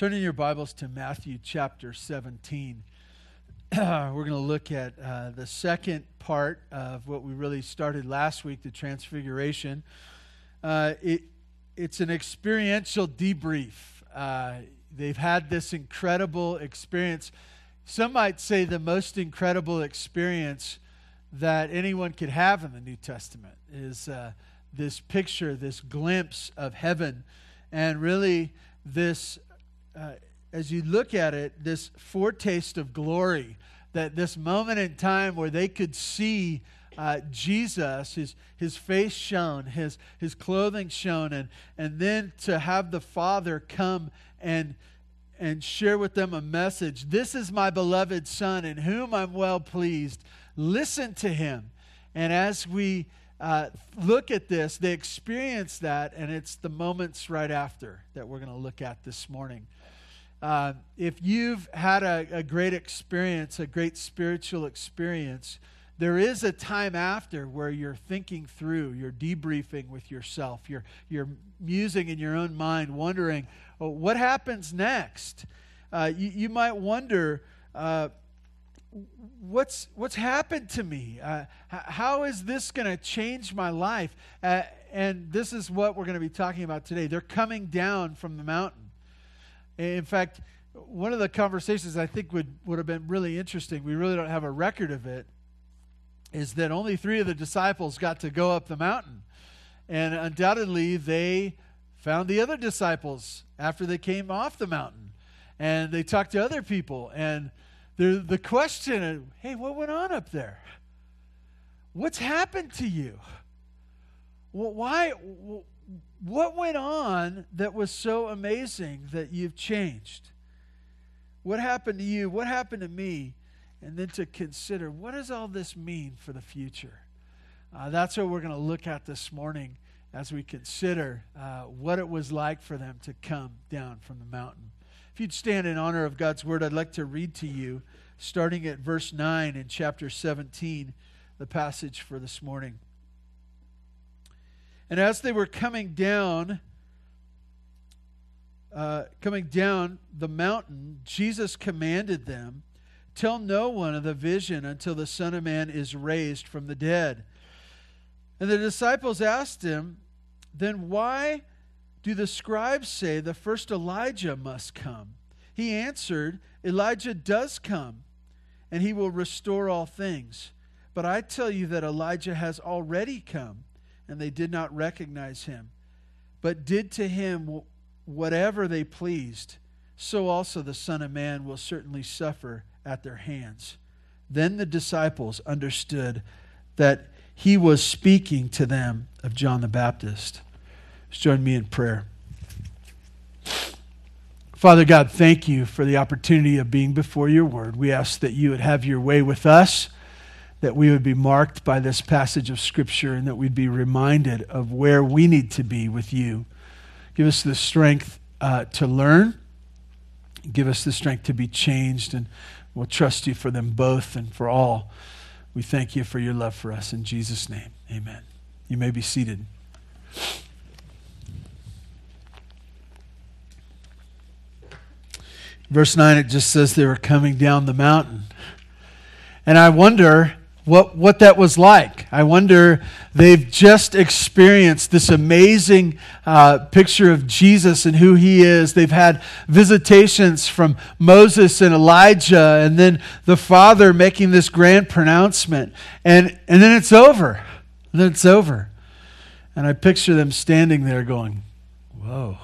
Turning your Bibles to Matthew chapter 17. We're going to look at uh, the second part of what we really started last week, the Transfiguration. Uh, it, it's an experiential debrief. Uh, they've had this incredible experience. Some might say the most incredible experience that anyone could have in the New Testament is uh, this picture, this glimpse of heaven, and really this, uh, as you look at it, this foretaste of glory, that this moment in time where they could see uh, Jesus, his, his face shown, his, his clothing shown, and, and then to have the Father come and, and share with them a message. This is my beloved Son in whom I'm well pleased. Listen to him. And as we uh, look at this, they experience that, and it's the moments right after that we're going to look at this morning. Uh, if you've had a, a great experience, a great spiritual experience, there is a time after where you're thinking through, you're debriefing with yourself, you're, you're musing in your own mind, wondering, oh, what happens next? Uh, you, you, might wonder, uh, what's what's happened to me? Uh, how is this going to change my life? Uh, and this is what we're going to be talking about today. They're coming down from the mountain. In fact, one of the conversations I think would, would have been really interesting, we really don't have a record of it, is that only three of the disciples got to go up the mountain. And undoubtedly, they found the other disciples after they came off the mountain. And they talked to other people. And the, question hey, what went on up there? What's happened to you? Why? What went on that was so amazing that you've changed? What happened to you? What happened to me? And then to consider what does all this mean for the future? Uh, that's what we're going to look at this morning as we consider uh, what it was like for them to come down from the mountain. If you'd stand in honor of God's word, I'd like to read to you, starting at verse 9 in chapter 17, the passage for this morning. And as they were coming down, uh, coming down the mountain, Jesus commanded them, Tell no one of the vision until the Son of Man is raised from the dead. And the disciples asked him, Then why do the scribes say the first Elijah must come? He answered, Elijah does come, and he will restore all things. But I tell you that Elijah has already come, and they did not recognize him, but did to him whatever they pleased. So also the Son of Man will certainly suffer at their hands. Then the disciples understood that he was speaking to them of John the Baptist. Join me in prayer. Father God, thank you for the opportunity of being before your word. We ask that you would have your way with us, that we would be marked by this passage of Scripture, and that we'd be reminded of where we need to be with you. Give us the strength uh, to learn, give us the strength to be changed, and we'll trust you for them both and for all. We thank you for your love for us. In Jesus' name, amen. You may be seated. Verse 9, it just says they were coming down the mountain. And I wonder what, what that was like. I wonder, they've just experienced this amazing uh, picture of Jesus and who he is. They've had visitations from Moses and Elijah, and then the Father making this grand pronouncement. And, and then it's over. And then it's over. And I picture them standing there going, Whoa.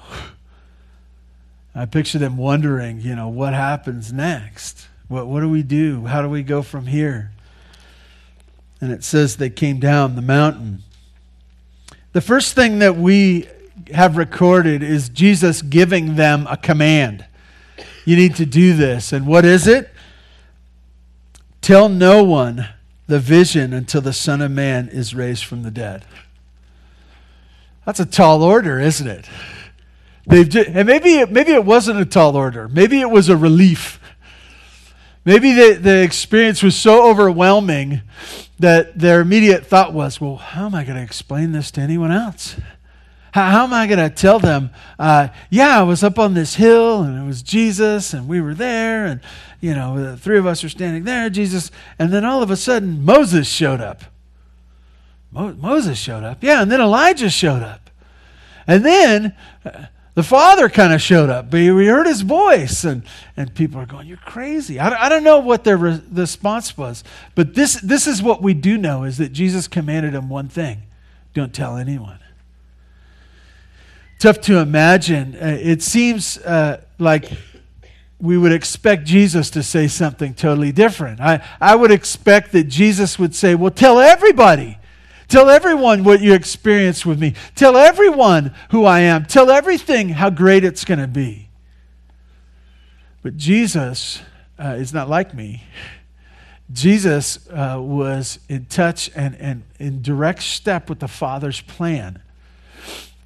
I picture them wondering, you know, what happens next? What, what do we do? How do we go from here? And it says they came down the mountain. The first thing that we have recorded is Jesus giving them a command. You need to do this. And what is it? Tell no one the vision until the Son of Man is raised from the dead. That's a tall order, isn't it? They've just, and maybe maybe it wasn't a tall order. Maybe it was a relief. Maybe the, the experience was so overwhelming that their immediate thought was, well, how am I going to explain this to anyone else? How, how am I going to tell them, uh, yeah, I was up on this hill and it was Jesus and we were there and, you know, the three of us are standing there, Jesus, and then all of a sudden Moses showed up. Mo- Moses showed up. Yeah, and then Elijah showed up. And then uh, the father kind of showed up. But we heard his voice, and, and people are going, You're crazy. I, I don't know what their re- response was. But this, this is what we do know is that Jesus commanded them one thing don't tell anyone. Tough to imagine. Uh, it seems uh, like we would expect Jesus to say something totally different. I, I would expect that Jesus would say, Well, tell everybody. Tell everyone what you experienced with me. Tell everyone who I am. Tell everything how great it's going to be. But Jesus uh, is not like me. Jesus uh, was in touch and, and in direct step with the Father's plan.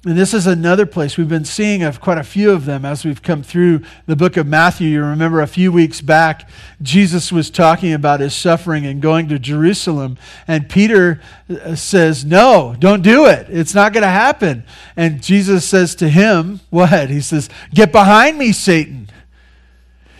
And this is another place. We've been seeing of quite a few of them as we've come through the book of Matthew. You remember a few weeks back, Jesus was talking about his suffering and going to Jerusalem. And Peter uh, says, No, don't do it. It's not going to happen. And Jesus says to him, What? He says, Get behind me, Satan.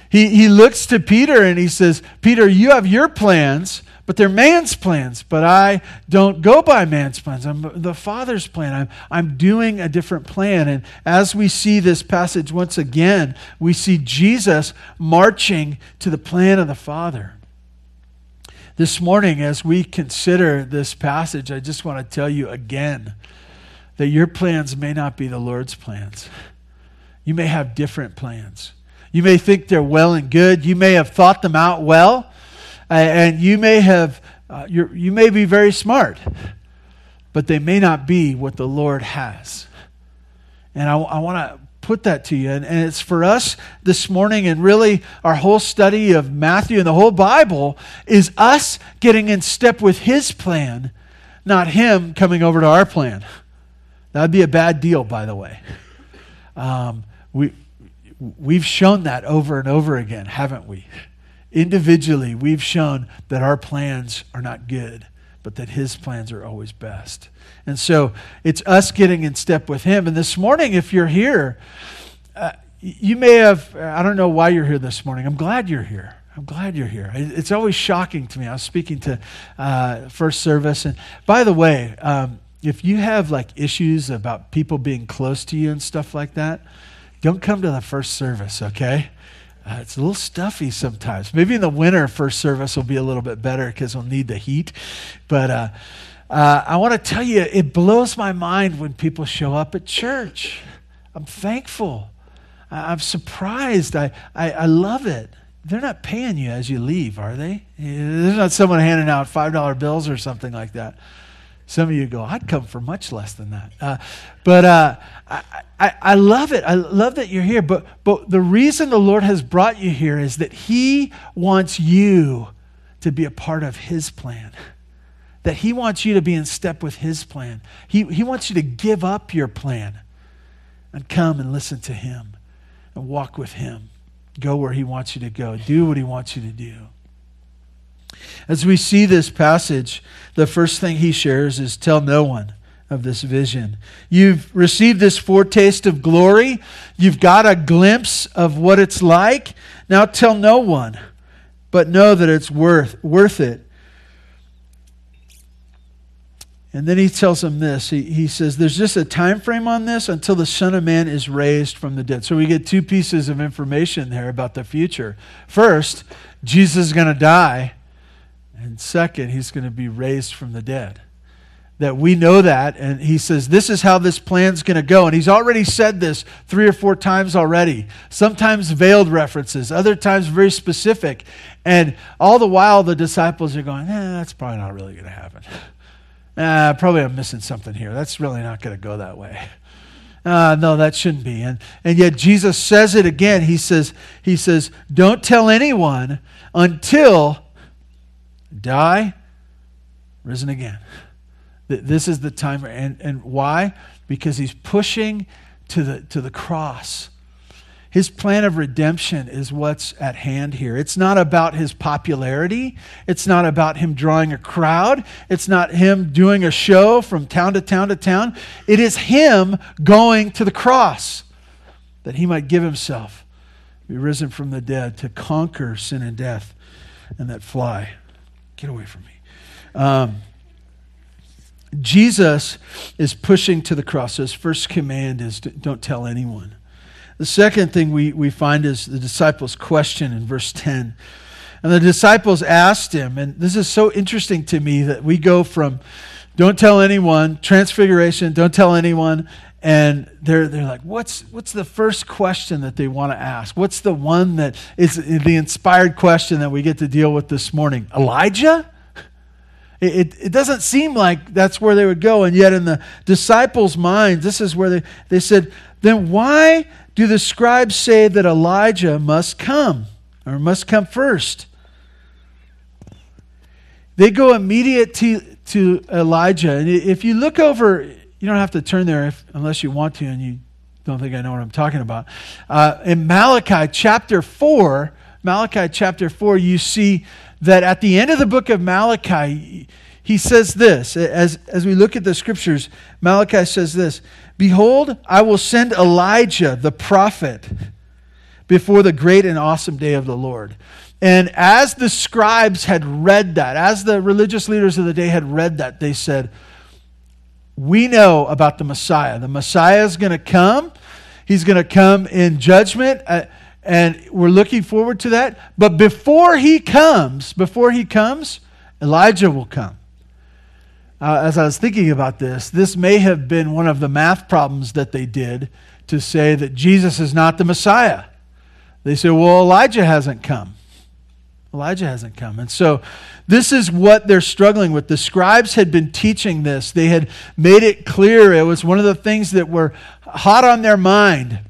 He, he looks to Peter and he says, Peter, you have your plans but they're man's plans. But I don't go by man's plans. I'm the Father's plan. I'm, I'm doing a different plan. And as we see this passage once again, we see Jesus marching to the plan of the Father. This morning, as we consider this passage, I just want to tell you again that your plans may not be the Lord's plans. You may have different plans. You may think they're well and good. You may have thought them out well and you may have uh, you may be very smart but they may not be what the lord has. And i, I want to put that to you and, and it's for us this morning and really our whole study of matthew and the whole bible is us getting in step with his plan not him coming over to our plan. That would be a bad deal by the way. Um, we, we've shown that over and over again haven't we Individually, we've shown that our plans are not good, but that His plans are always best. And so it's us getting in step with Him. And this morning, if you're here, uh, you may have, I don't know why you're here this morning. I'm glad you're here. I'm glad you're here. It's always shocking to me. I was speaking to uh, first service, and by the way, um, if you have like issues about people being close to you and stuff like that, don't come to the first service, okay? Uh, it's a little stuffy sometimes. Maybe in the winter, first service will be a little bit better because we'll need the heat. But uh, uh, I want to tell you, it blows my mind when people show up at church. I'm thankful. I'm surprised. I, I, I love it. They're not paying you as you leave, are they? There's not someone handing out $5 bills or something like that. Some of you go, I'd come for much less than that. Uh, but uh, I, I, I love it. I love that you're here. But, but the reason the Lord has brought you here is that He wants you to be a part of His plan. That He wants you to be in step with His plan. He, he wants you to give up your plan and come and listen to Him and walk with Him. Go where He wants you to go. Do what He wants you to do. As we see this passage, the first thing he shares is tell no one of this vision. You've received this foretaste of glory. You've got a glimpse of what it's like. Now tell no one, but know that it's worth, worth it. And then he tells him this. He, he says, There's just a time frame on this until the Son of Man is raised from the dead. So we get two pieces of information there about the future. First, Jesus is going to die and second, he's going to be raised from the dead. That we know that. And he says, This is how this plan's going to go. And he's already said this three or four times already. Sometimes veiled references, other times very specific. And all the while, the disciples are going, eh, That's probably not really going to happen. Uh, probably I'm missing something here. That's really not going to go that way. Uh, no, that shouldn't be. And, and yet Jesus says it again. He says, he says, Don't tell anyone until die, risen again. This is the time. And, and why? Because he's pushing to the, to the cross. His plan of redemption is what's at hand here. It's not about his popularity. It's not about him drawing a crowd. It's not him doing a show from town to town to town. It is him going to the cross that he might give himself, be risen from the dead to conquer sin and death and that fly. Get away from me. Um, Jesus is pushing to the cross. So his first command is don't tell anyone. The second thing we, we find is the disciples' question in verse 10. And the disciples asked him, and this is so interesting to me that we go from don't tell anyone, transfiguration, don't tell anyone, and they're, they're like, what's, what's the first question that they want to ask? What's the one that is the inspired question that we get to deal with this morning? Elijah? It, it, doesn't seem like that's where they would go. And yet, in the disciples' minds, this is where they, they said, then why do the scribes say that Elijah must come or must come first? They go immediate to, to Elijah. And if you look over, you don't have to turn there if, unless you want to and you don't think I know what I'm talking about. Uh, in Malachi chapter 4, Malachi chapter 4, you see that at the end of the book of Malachi, he says this as, as we look at the scriptures malachi says this behold i will send elijah the prophet before the great and awesome day of the lord. And as the scribes had read that as the religious leaders of the day had read that they said we know about the messiah. The messiah is going to come. He's going to come in judgment uh, and we're looking forward to that but before he comes before he comes elijah will come uh, as I was thinking about this, this may have been one of the math problems that they did to say that Jesus is not the Messiah. They say, well, Elijah hasn't come. Elijah hasn't come. And so this is what they're struggling with. The scribes had been teaching this, they had made it clear. It was one of the things that were hot on their mind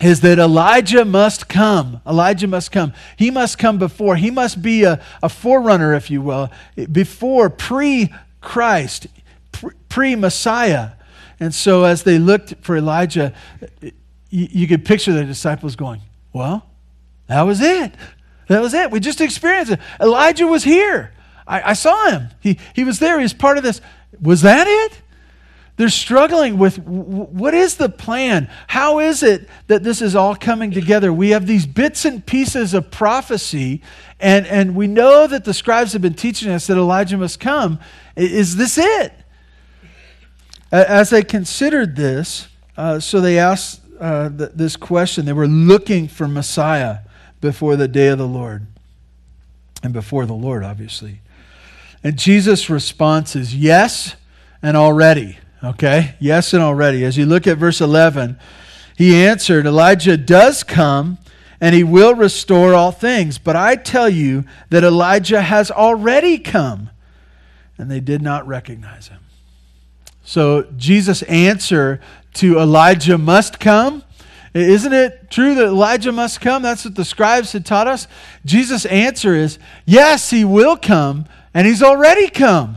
is that Elijah must come. Elijah must come. He must come before. He must be a, a forerunner, if you will, before, pre Christ, pre Messiah. And so as they looked for Elijah, you, you could picture the disciples going, Well, that was it. That was it. We just experienced it. Elijah was here. I, I saw him. He, he was there. He was part of this. Was that it? They're struggling with what is the plan? How is it that this is all coming together? We have these bits and pieces of prophecy, and, and we know that the scribes have been teaching us that Elijah must come. Is this it? As they considered this, uh, so they asked uh, th- this question. They were looking for Messiah before the day of the Lord, and before the Lord, obviously. And Jesus' response is yes and already. Okay? Yes and already. As you look at verse 11, he answered, Elijah does come and he will restore all things. But I tell you that Elijah has already come and they did not recognize him. So Jesus' answer to Elijah must come. Isn't it true that Elijah must come? That's what the scribes had taught us. Jesus' answer is yes, he will come, and he's already come.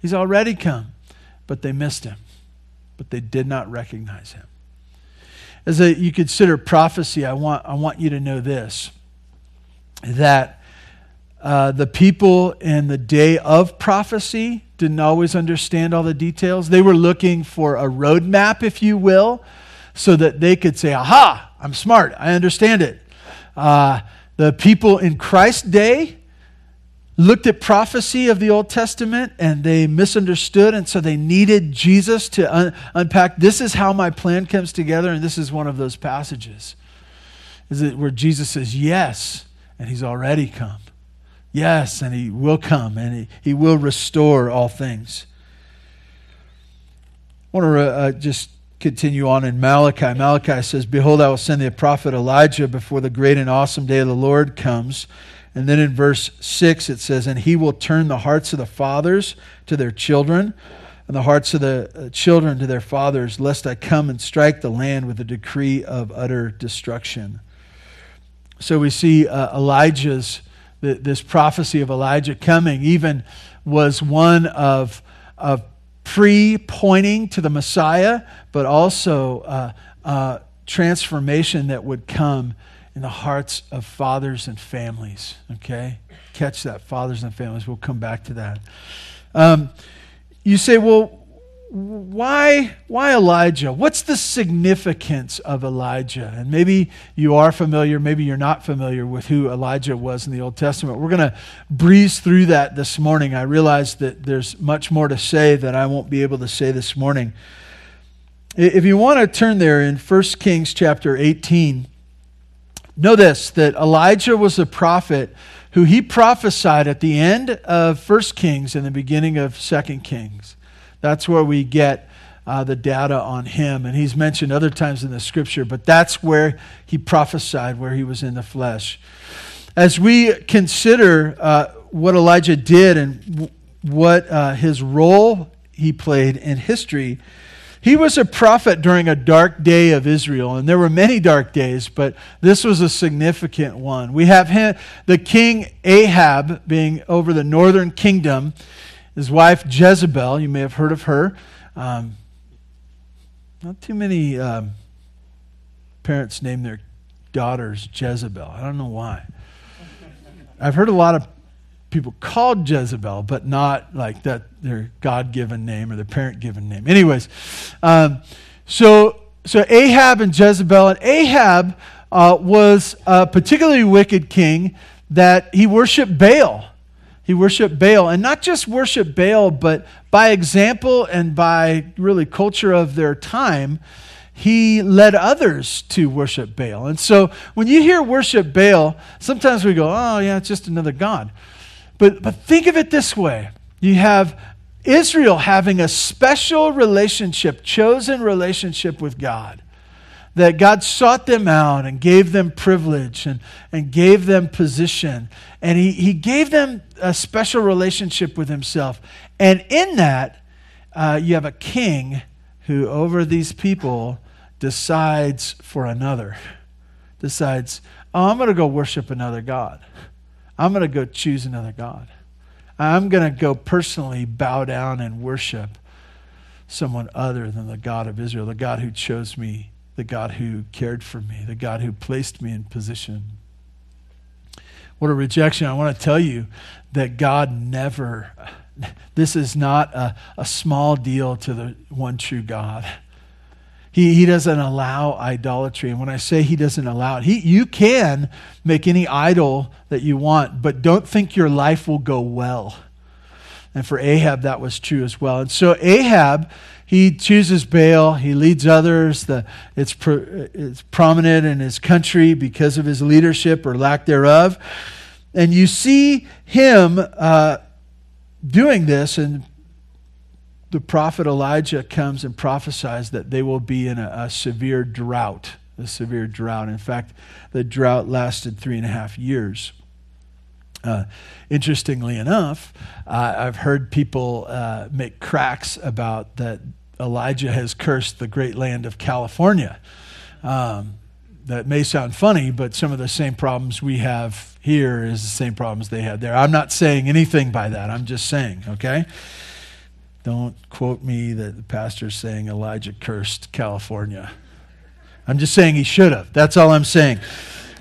He's already come but they missed him. But they did not recognize him. As a, you consider prophecy, I want, I want you to know this that uh, the people in the day of prophecy didn't always understand all the details. They were looking for a roadmap, if you will, so that they could say, Aha, I'm smart, I understand it. Uh, the people in Christ's day, looked at prophecy of the Old Testament and they misunderstood, and so they needed Jesus to un- unpack this is how my plan comes together, and this is one of those passages. Is it where Jesus says, Yes, and he's already come. Yes, and he will come, and he, he will restore all things. I want to uh, just continue on in Malachi. Malachi says, Behold, I will send the prophet Elijah before the great and awesome day of the Lord comes. And then in verse 6, it says, And he will turn the hearts of the fathers to their children, and the hearts of the uh, children to their fathers, lest I come and strike the land with a decree of utter destruction. So we see uh, Elijah's, this prophecy of Elijah coming, even was one of, of pre pointing to the Messiah, but also uh, uh, transformation that would come in the hearts of fathers and families. Okay? Catch that, fathers and families. We'll come back to that. Um, you say, well, why, why Elijah? What's the significance of Elijah? And maybe you are familiar, maybe you're not familiar with who Elijah was in the Old Testament. We're going to breeze through that this morning. I realize that there's much more to say that I won't be able to say this morning. If you want to turn there in 1 Kings chapter 18, know this that Elijah was a prophet who he prophesied at the end of 1 Kings and the beginning of 2 Kings. That's where we get uh, the data on him. And he's mentioned other times in the scripture, but that's where he prophesied, where he was in the flesh. As we consider uh, what Elijah did and w- what uh, his role he played in history, he was a prophet during a dark day of Israel, and there were many dark days, but this was a significant one. We have him, the king Ahab being over the northern kingdom, his wife Jezebel, you may have heard of her. Um, not too many um, parents name their daughters Jezebel. I don't know why. I've heard a lot of people called Jezebel, but not like that their God given name or their parent given name. Anyways, um, so so Ahab and Jezebel, and Ahab uh, was a particularly wicked king that he worshiped Baal. He worshiped Baal, and not just worship Baal, but by example and by really culture of their time, he led others to worship Baal. And so when you hear worship Baal, sometimes we go, oh, yeah, it's just another God. But, but think of it this way you have Israel having a special relationship, chosen relationship with God that God sought them out and gave them privilege and, and gave them position. And he, he gave them a special relationship with Himself. And in that, uh, you have a king who, over these people, decides for another. Decides, oh, I'm going to go worship another God. I'm going to go choose another God. I'm going to go personally bow down and worship someone other than the God of Israel, the God who chose me the God who cared for me, the God who placed me in position. What a rejection. I want to tell you that God never, this is not a, a small deal to the one true God. He, he doesn't allow idolatry. And when I say he doesn't allow it, he, you can make any idol that you want, but don't think your life will go well. And for Ahab, that was true as well. And so Ahab he chooses Baal. He leads others. The, it's, pro, it's prominent in his country because of his leadership or lack thereof. And you see him uh, doing this, and the prophet Elijah comes and prophesies that they will be in a, a severe drought. A severe drought. In fact, the drought lasted three and a half years. Uh, interestingly enough, uh, I've heard people uh, make cracks about that Elijah has cursed the great land of California. Um, that may sound funny, but some of the same problems we have here is the same problems they had there. I'm not saying anything by that. I'm just saying, okay? Don't quote me that the pastor's saying Elijah cursed California. I'm just saying he should have. That's all I'm saying.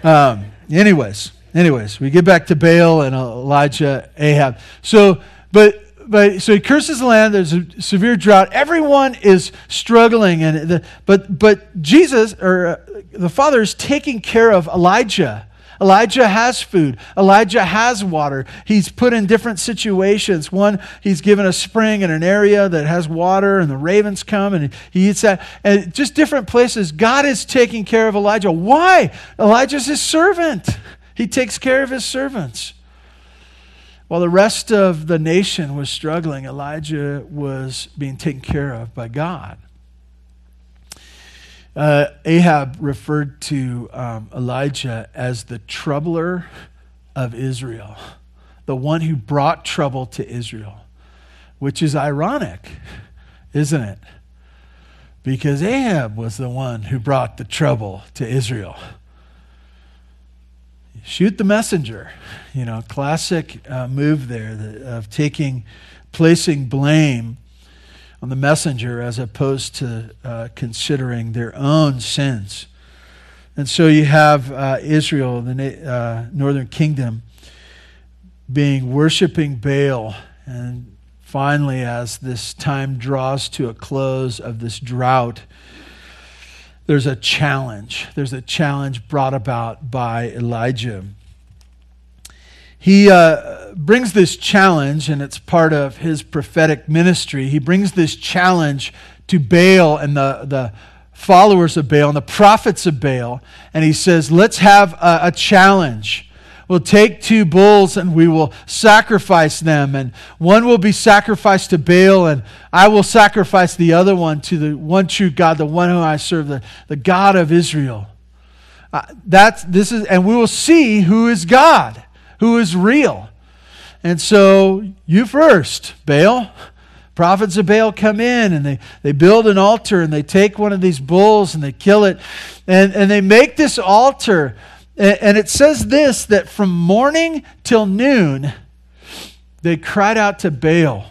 Um, anyways, anyways, we get back to Baal and Elijah, Ahab. So, but but so he curses the land. There's a severe drought. Everyone is struggling, and the, but but Jesus or uh, the Father is taking care of Elijah. Elijah has food. Elijah has water. He's put in different situations. One, he's given a spring in an area that has water, and the ravens come and he eats that. And just different places. God is taking care of Elijah. Why? Elijah's his servant. He takes care of his servants. While the rest of the nation was struggling, Elijah was being taken care of by God. Uh, Ahab referred to um, Elijah as the troubler of Israel, the one who brought trouble to Israel, which is ironic, isn't it? Because Ahab was the one who brought the trouble to Israel shoot the messenger. You know, classic uh, move there of taking, placing blame on the messenger as opposed to uh, considering their own sins And so you have uh, Israel, the uh, northern kingdom, being worshiping Baal. And finally, as this time draws to a close of this drought, there's a challenge. There's a challenge brought about by Elijah. He uh, brings this challenge, and it's part of his prophetic ministry. He brings this challenge to Baal and the, the followers of Baal and the prophets of Baal, and he says, Let's have a, a challenge. We'll take two bulls and we will sacrifice them, and one will be sacrificed to Baal, and I will sacrifice the other one to the one true God, the one whom I serve, the, the God of Israel. Uh, that's this is, and we will see who is God who is real. And so, you first, Baal. Prophets of Baal come in and they, they build an altar and they take one of these bulls and they kill it. And, and they make this altar. And, and it says this that from morning till noon, they cried out to Baal.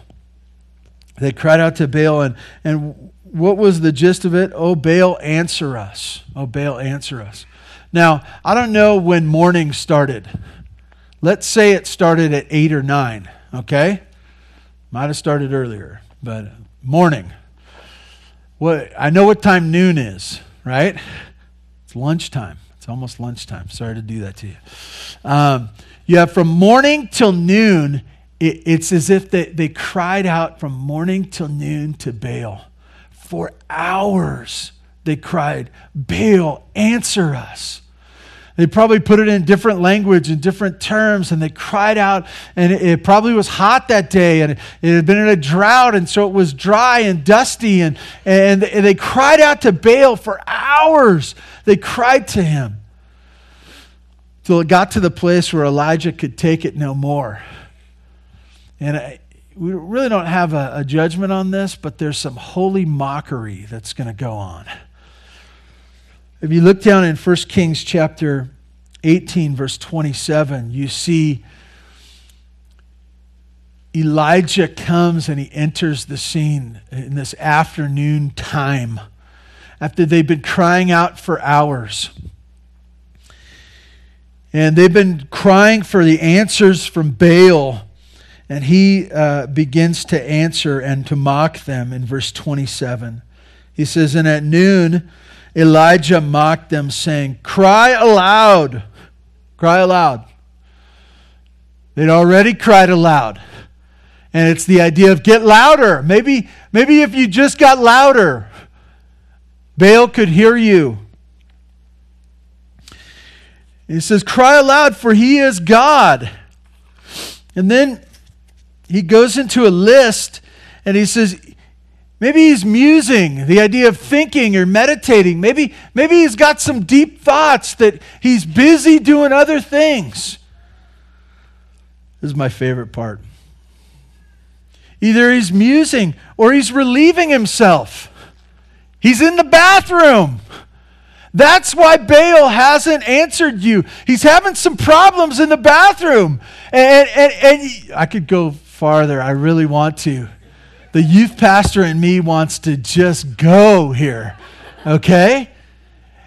They cried out to Baal. And, and what was the gist of it? Oh, Baal, answer us. Oh, Baal, answer us. Now, I don't know when morning started. Let's say it started at 8 or 9, okay? Might have started earlier, but morning. What, I know what time noon is, right? It's lunchtime. It's almost lunchtime. Sorry to do that to you. Um, have from morning till noon, it, it's as if they, they cried out from morning till noon to Baal. For hours they cried, Baal, answer us. They probably put it in different language and different terms, and they cried out, and it, it probably was hot that day, and it, it, had been in a drought, and so it was dry and dusty, and, and, and they cried out to Baal for hours. They cried to him till it got to the place where Elijah could take it no more. And I, we really don't have a, a judgment on this, but there's some holy mockery that's going to go on. If you look down in 1 Kings chapter 18, verse 27, you see Elijah comes and he enters the scene in this afternoon time after they've been crying out for hours. And they've been crying for the answers from Baal. And he uh, begins to answer and to mock them in verse 27. He says, And at noon, Elijah mocked them, saying, Cry aloud. Cry aloud. They'd already cried aloud. And it's the idea of get louder. Maybe, maybe if you just got louder, Baal could hear you. He says, Cry aloud, for he is God. And then he goes into a list and he says, Maybe he's musing, the idea of thinking or meditating. Maybe, maybe he's got some deep thoughts that he's busy doing other things. This is my favorite part. Either he's musing or he's relieving himself. He's in the bathroom. That's why Baal hasn't answered you. He's having some problems in the bathroom. And, and, and I could go farther. I really want to the youth pastor in me wants to just go here. Okay?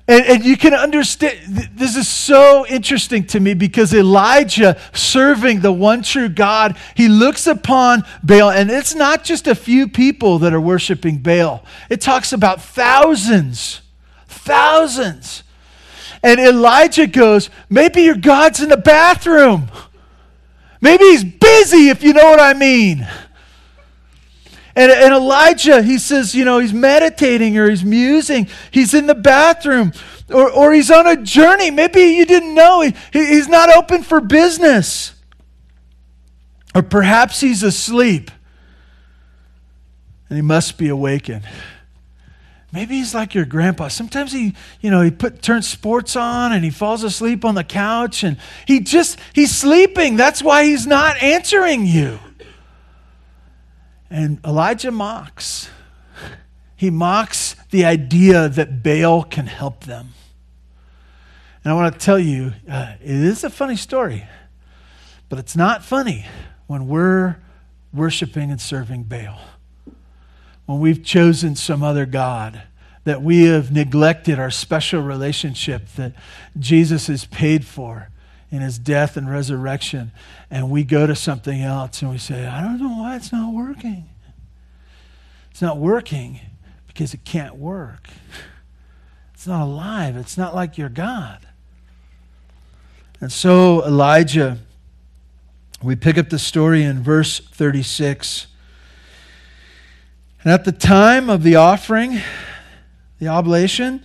And, and you can understand, this is so interesting to me because Elijah, serving the one true God, he looks upon Baal, and it's not just a few people that are worshiping Baal, it talks about thousands, thousands. And Elijah goes, Maybe your God's in the bathroom. Maybe he's busy, if you know what I mean. And, and Elijah, he says, you know, he's meditating or he's musing. He's in the bathroom or, or he's on a journey. Maybe you didn't know. He, he's not open for business. Or perhaps he's asleep and he must be awakened. Maybe he's like your grandpa. Sometimes he, you know, he put turns sports on and he falls asleep on the couch and he just he's sleeping. That's why he's not answering you. And Elijah mocks. He mocks the idea that Baal can help them. And I want to tell you, uh, it is a funny story, but it's not funny when we're worshiping and serving Baal. When we've chosen some other God that we have neglected our special relationship that Jesus has paid for in his death and resurrection, and we go to something else and we say, I don't know why it's not working. It's not working because it can't work. It's not alive. It's not like your God. And so Elijah, we pick up the story in verse 36. And at the time of the offering, the oblation,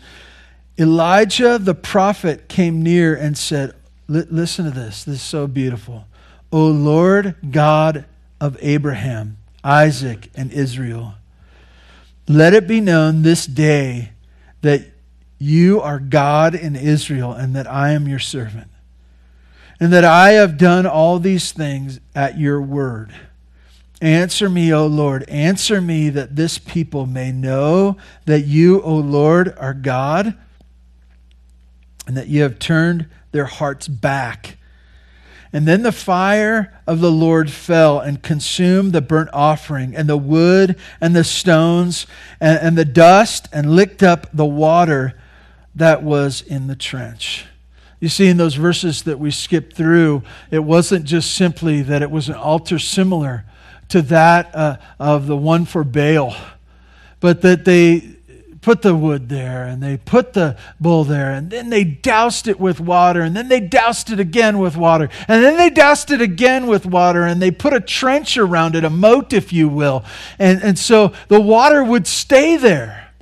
Elijah the prophet came near and said, Listen to this. This is so beautiful. O Lord God of Abraham, Isaac, and Israel, let it be known this day that you are God in Israel and that I am your servant, and that I have done all these things at your word. Answer me, O Lord. Answer me that this people may know that you, O Lord, are God, and that you have turned their hearts back. And then the fire of the Lord fell and consumed the burnt offering, and the wood, and the stones, and, and the dust, and licked up the water that was in the trench. You see, in those verses that we skipped through, it wasn't just simply that it was an altar similar to that uh, of the one for Baal, but that they put the wood there and they put the bull there and then they doused it with water and then they doused it again with water and then they doused it again with water and they put a trench around it, a moat, if you will. And, and so the water would stay there.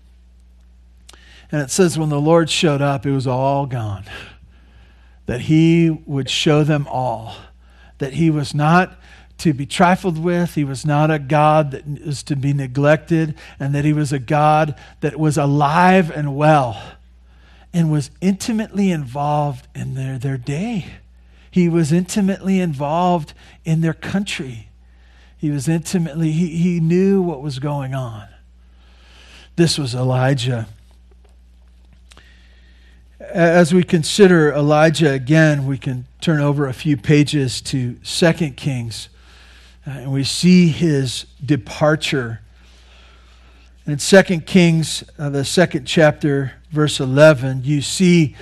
And it says when the Lord showed up, it was all gone. That he would show them all. That he was not to be trifled with. He was not a God that is to be neglected, and that he was a God that was alive and well and was intimately involved in their, their day. He was intimately involved in their country. He was intimately, he, he knew what was going on. This was Elijah. As we consider Elijah again, we can turn over a few pages to 2 Kings uh, and we see his departure. In 2 Kings, uh, the second chapter, verse 11, you see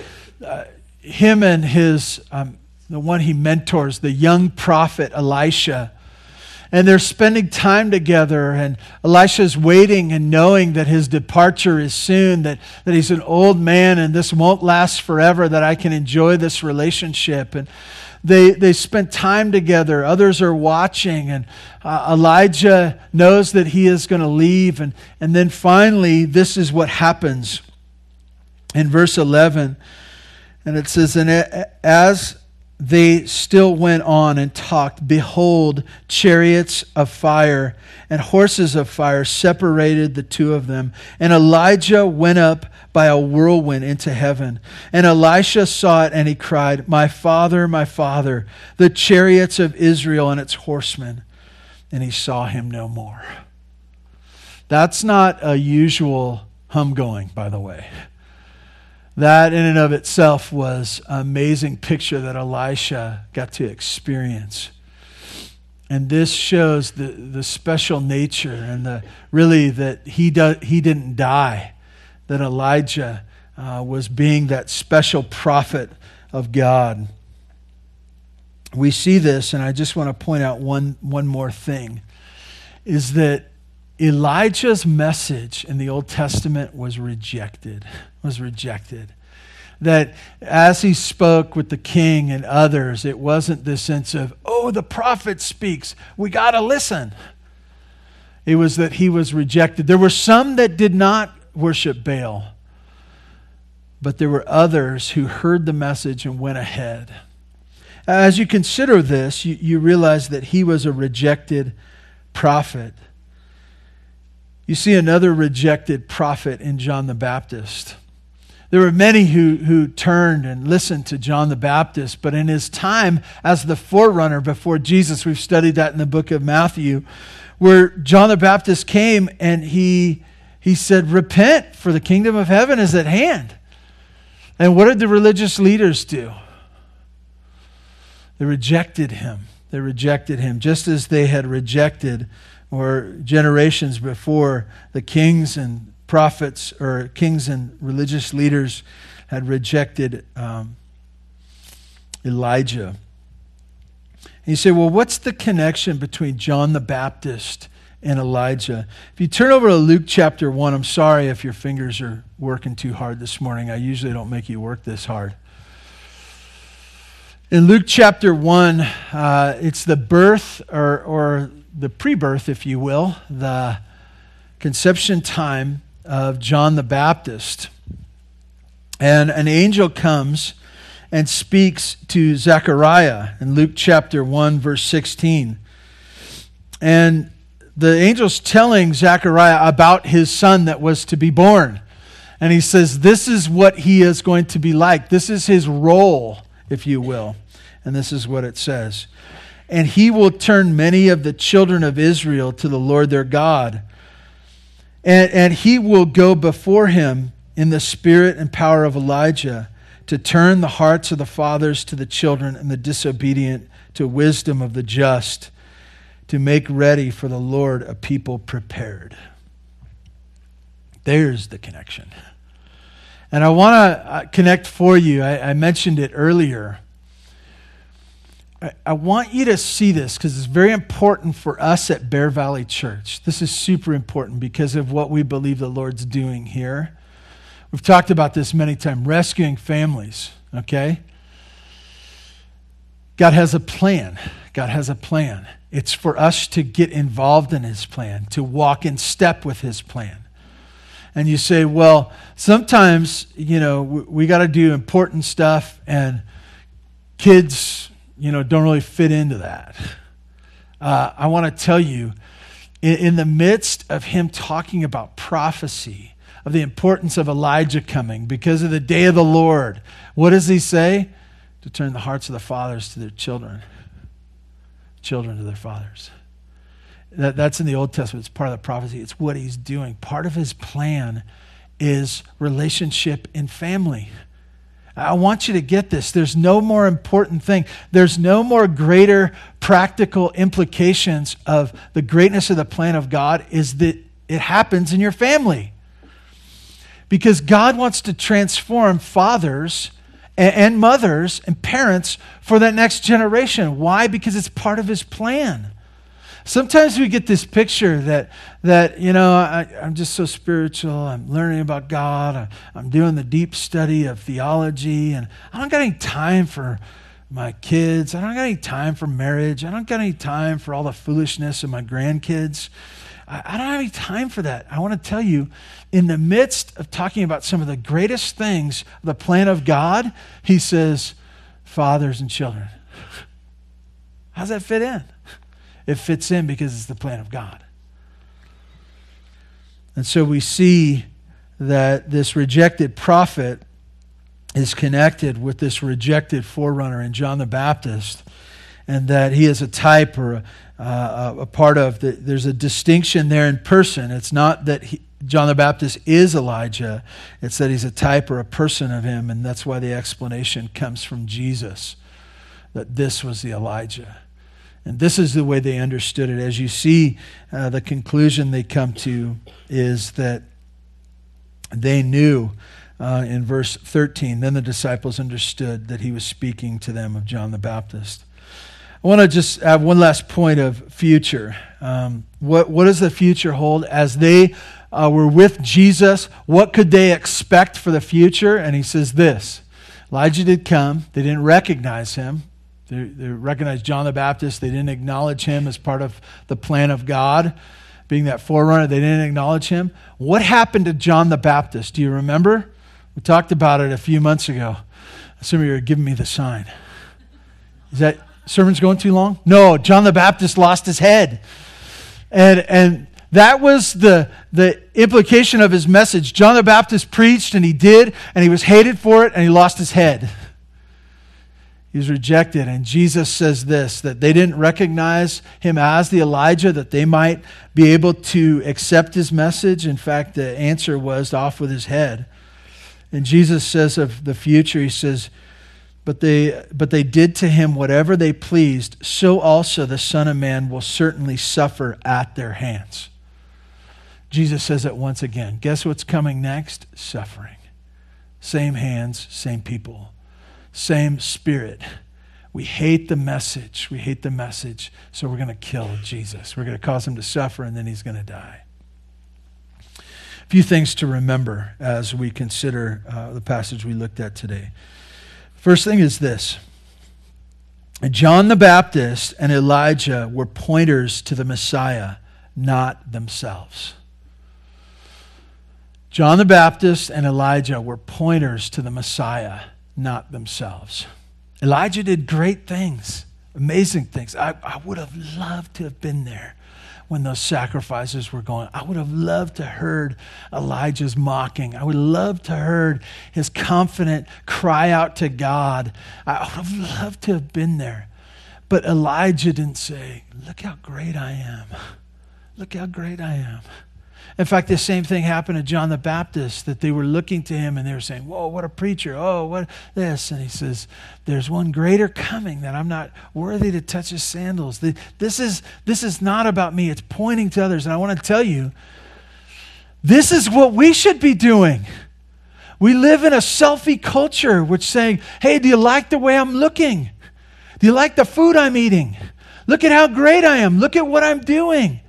uh, him and his, um, the one he mentors, the young prophet Elisha. And they're spending time together, and Elisha's waiting and knowing that his departure is soon, that, that he's an old man and this won't last forever, that I can enjoy this relationship. And they, they spent time together. Others are watching, and uh, Elijah knows that he is going to leave. And, and then finally, this is what happens in verse 11. And it says, And as they still went on and talked, behold, chariots of fire and horses of fire separated the two of them. And Elijah went up by a whirlwind into heaven. And Elisha saw it and he cried, My father, my father, the chariots of Israel and its horsemen. And he saw him no more. That's not a usual hum going, by the way. That in and of itself was an amazing picture that Elisha got to experience. And this shows the, the special nature and the really that he, do, he didn't die that Elijah uh, was being that special prophet of God. We see this, and I just want to point out one, one more thing is that Elijah's message in the Old Testament was rejected, was rejected. That as he spoke with the king and others, it wasn't this sense of, oh, the prophet speaks, we got to listen. It was that he was rejected. There were some that did not worship Baal. But there were others who heard the message and went ahead. As you consider this, you, you realize that he was a rejected prophet. You see another rejected prophet in John the Baptist. There were many who, who turned and listened to John the Baptist, but in his time as the forerunner before Jesus, we've studied that in the book of Matthew, where John the Baptist came and he he said, Repent, for the kingdom of heaven is at hand. And what did the religious leaders do? They rejected him. They rejected him, just as they had rejected, or generations before, the kings and prophets or kings and religious leaders had rejected um, Elijah. And you say, well, what's the connection between John the Baptist and Elijah? If you turn over to Luke chapter 1, I'm sorry if your fingers are working too hard this morning. I usually don't make you work this hard. In Luke chapter 1, uh, it's the birth or, or the pre birth, if you will, the conception time of John the Baptist. And an angel comes and speaks to Zechariah in Luke chapter 1, verse 16. And the angel's telling Zechariah about his son that was to be born. And he says, This is what he is going to be like. This is his role, if you will. And this is what it says. And he will turn many of the children of Israel to the Lord their God. And, and he will go before him in the spirit and power of Elijah to turn the hearts of the fathers to the children and the disobedient to wisdom of the just, to make ready for the Lord a people prepared. There's the connection. And I want to uh, connect for you. I, I mentioned it earlier. I, want you to see this because it's very important for us at Bear Valley Church. This is super important because of what we believe the Lord's doing here. We've talked about this many times rescuing families, okay? God has a plan. God has a plan. It's for us to get involved in His plan, to walk in step with His plan. And you say, well, sometimes, you know, we, we got to do important stuff, and kids, you know, don't really fit into that. Uh, I want to tell you, in, in the midst of Him talking about prophecy, of the importance of Elijah coming because of the day of the Lord. What does he say? To turn the hearts of the fathers to their children, children to their fathers. That, that's in the Old Testament. It's part of the prophecy. It's what he's doing. Part of his plan is relationship in family. I want you to get this. There's no more important thing. There's no more greater practical implications of the greatness of the plan of God is that it happens in your family because God wants to transform fathers and mothers and parents for that next generation. Why? Because it's part of his plan. Sometimes we get this picture that, that you know, I, am just so spiritual. I'm learning about God. I, I'm doing the deep study of theology, and I don't got any time for my kids. I don't got any time for marriage. I don't got any time for all the foolishness of my grandkids. I, I don't have any time for that. I want to tell you, in the midst of talking about some of the greatest things, the plan of God, he says, fathers and children. How's that fit in? It fits in because it's the plan of God. And so we see that this rejected prophet is connected with this rejected forerunner in John the Baptist, and that he is a type or a, uh, a part of. The, there's a distinction there in person. It's not that he, John the Baptist is Elijah, it's that he's a type or a person of him, and that's why the explanation comes from Jesus that this was the Elijah. And this is the way they understood it. As you see, uh, the conclusion they come to is that they knew uh, in verse 13, then the disciples understood that he was speaking to them of John the Baptist. I want to just have one last point of future. Um, what, what does the future hold? As they uh, were with Jesus, what could they expect for the future? And he says this Elijah did come. They didn't recognize him. They, they recognized John the Baptist. They didn't acknowledge him as part of the plan of God, being that forerunner. They didn't acknowledge him. What happened to John the Baptist? Do you remember? We talked about it a few months ago. Some of you are giving me the sign. Is that sermon's going too long? No, John the Baptist lost his head. And, and that was the, the implication of his message. John the Baptist preached, and he did, and he was hated for it, and he lost his head. He was rejected. And Jesus says this that they didn't recognize him as the Elijah, that they might be able to accept his message. In fact, the answer was off with his head. And Jesus says of the future, he says, but they, but they did to him whatever they pleased, so also the Son of Man will certainly suffer at their hands. Jesus says it once again. Guess what's coming next? Suffering. Same hands, same people, same spirit. We hate the message. We hate the message. So we're going to kill Jesus. We're going to cause him to suffer, and then he's going to die. A few things to remember as we consider uh, the passage we looked at today. First thing is this John the Baptist and Elijah were pointers to the Messiah, not themselves. John the Baptist and Elijah were pointers to the Messiah, not themselves. Elijah did great things, amazing things. I, I would have loved to have been there when those sacrifices were going. I would have loved to heard Elijah's mocking. I would love to heard his confident cry out to God. I would have loved to have been there. But Elijah didn't say, "Look how great I am. Look how great I am." In fact, the same thing happened to John the Baptist that they were looking to him and they were saying, Whoa, what a preacher. Oh, what this. And he says, There's one greater coming that I'm not worthy to touch his sandals. This is, this is not about me, it's pointing to others. And I want to tell you, this is what we should be doing. We live in a selfie culture which saying, Hey, do you like the way I'm looking? Do you like the food I'm eating? Look at how great I am. Look at what I'm doing.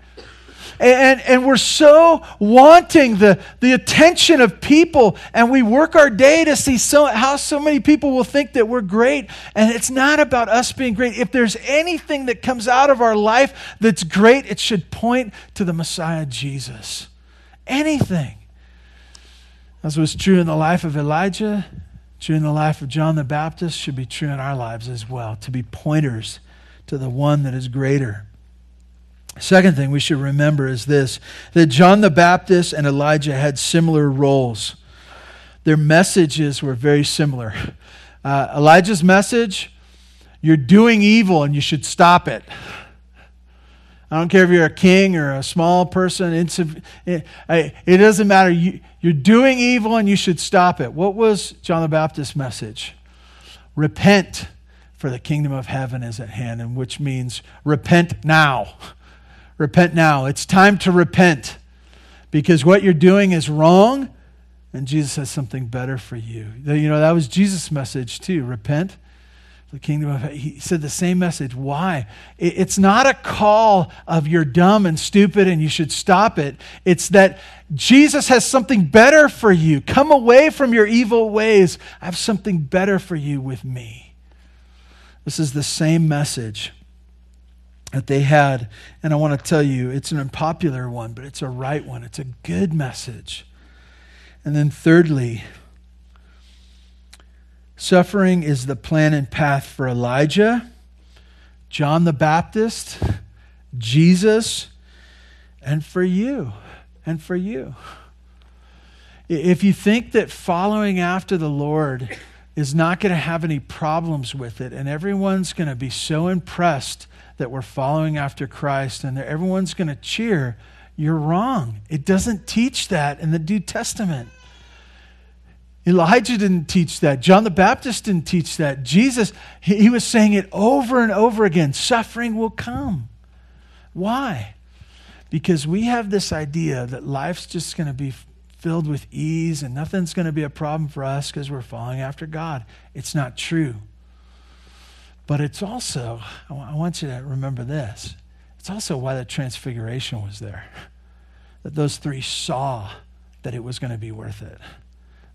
And, and we're so wanting the, the attention of people, and we work our day to see so, how so many people will think that we're great. And it's not about us being great. If there's anything that comes out of our life that's great, it should point to the Messiah Jesus. Anything. As was true in the life of Elijah, true in the life of John the Baptist, should be true in our lives as well, to be pointers to the one that is greater. Second thing we should remember is this that John the Baptist and Elijah had similar roles. Their messages were very similar. Uh, Elijah's message you're doing evil and you should stop it. I don't care if you're a king or a small person, it doesn't matter. You're doing evil and you should stop it. What was John the Baptist's message? Repent, for the kingdom of heaven is at hand, and which means repent now. Repent now. It's time to repent because what you're doing is wrong, and Jesus has something better for you. You know, that was Jesus' message too. Repent. The kingdom of he said the same message. Why? It's not a call of you're dumb and stupid and you should stop it. It's that Jesus has something better for you. Come away from your evil ways. I have something better for you with me. This is the same message that they had. And I want to tell you, it's an unpopular one, but it's a right one. It's a good message. And then, thirdly, suffering is the plan and path for Elijah, John the Baptist, Jesus, and for you. And for you. If you think that following after the Lord is not going to have any problems with it, and everyone's going to be so impressed that we're following after Christ and everyone's going to cheer, you're wrong. It doesn't teach that in the New Testament. Elijah didn't teach that. John the Baptist didn't teach that. Jesus, he, was saying it over and over again suffering will come. Why? Because we have this idea that life's just going to be filled with ease and nothing's going to be a problem for us because we're following after God. It's not true. But it's also, I want you to remember this, it's also why the transfiguration was there. That those three saw that it was going to be worth it.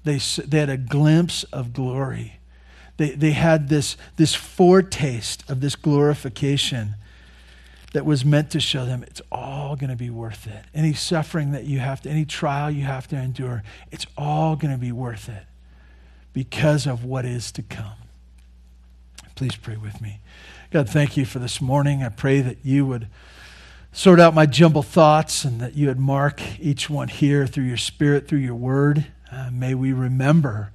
They, they had a glimpse of glory. They, they had this, this foretaste of this glorification that was meant to show them it's all going to be worth it. Any suffering that you have to, any trial you have to endure, it's all going to be worth it because of what is to come. Please pray with me. God, thank you for this morning. I pray that you would sort out my jumbled thoughts and that you would mark each one here through your spirit, through your word. Uh, may we remember.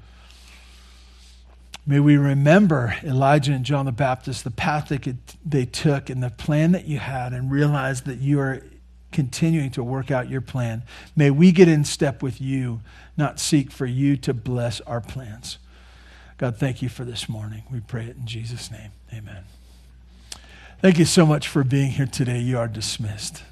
May we remember Elijah and John the Baptist, the path they, could, they took, and the plan that you had, and realize that you are continuing to work out your plan. May we get in step with you, not seek for you to bless our plans. God, thank you for this morning. We pray it in Jesus' name. Amen. Thank you so much for being here today. You are dismissed.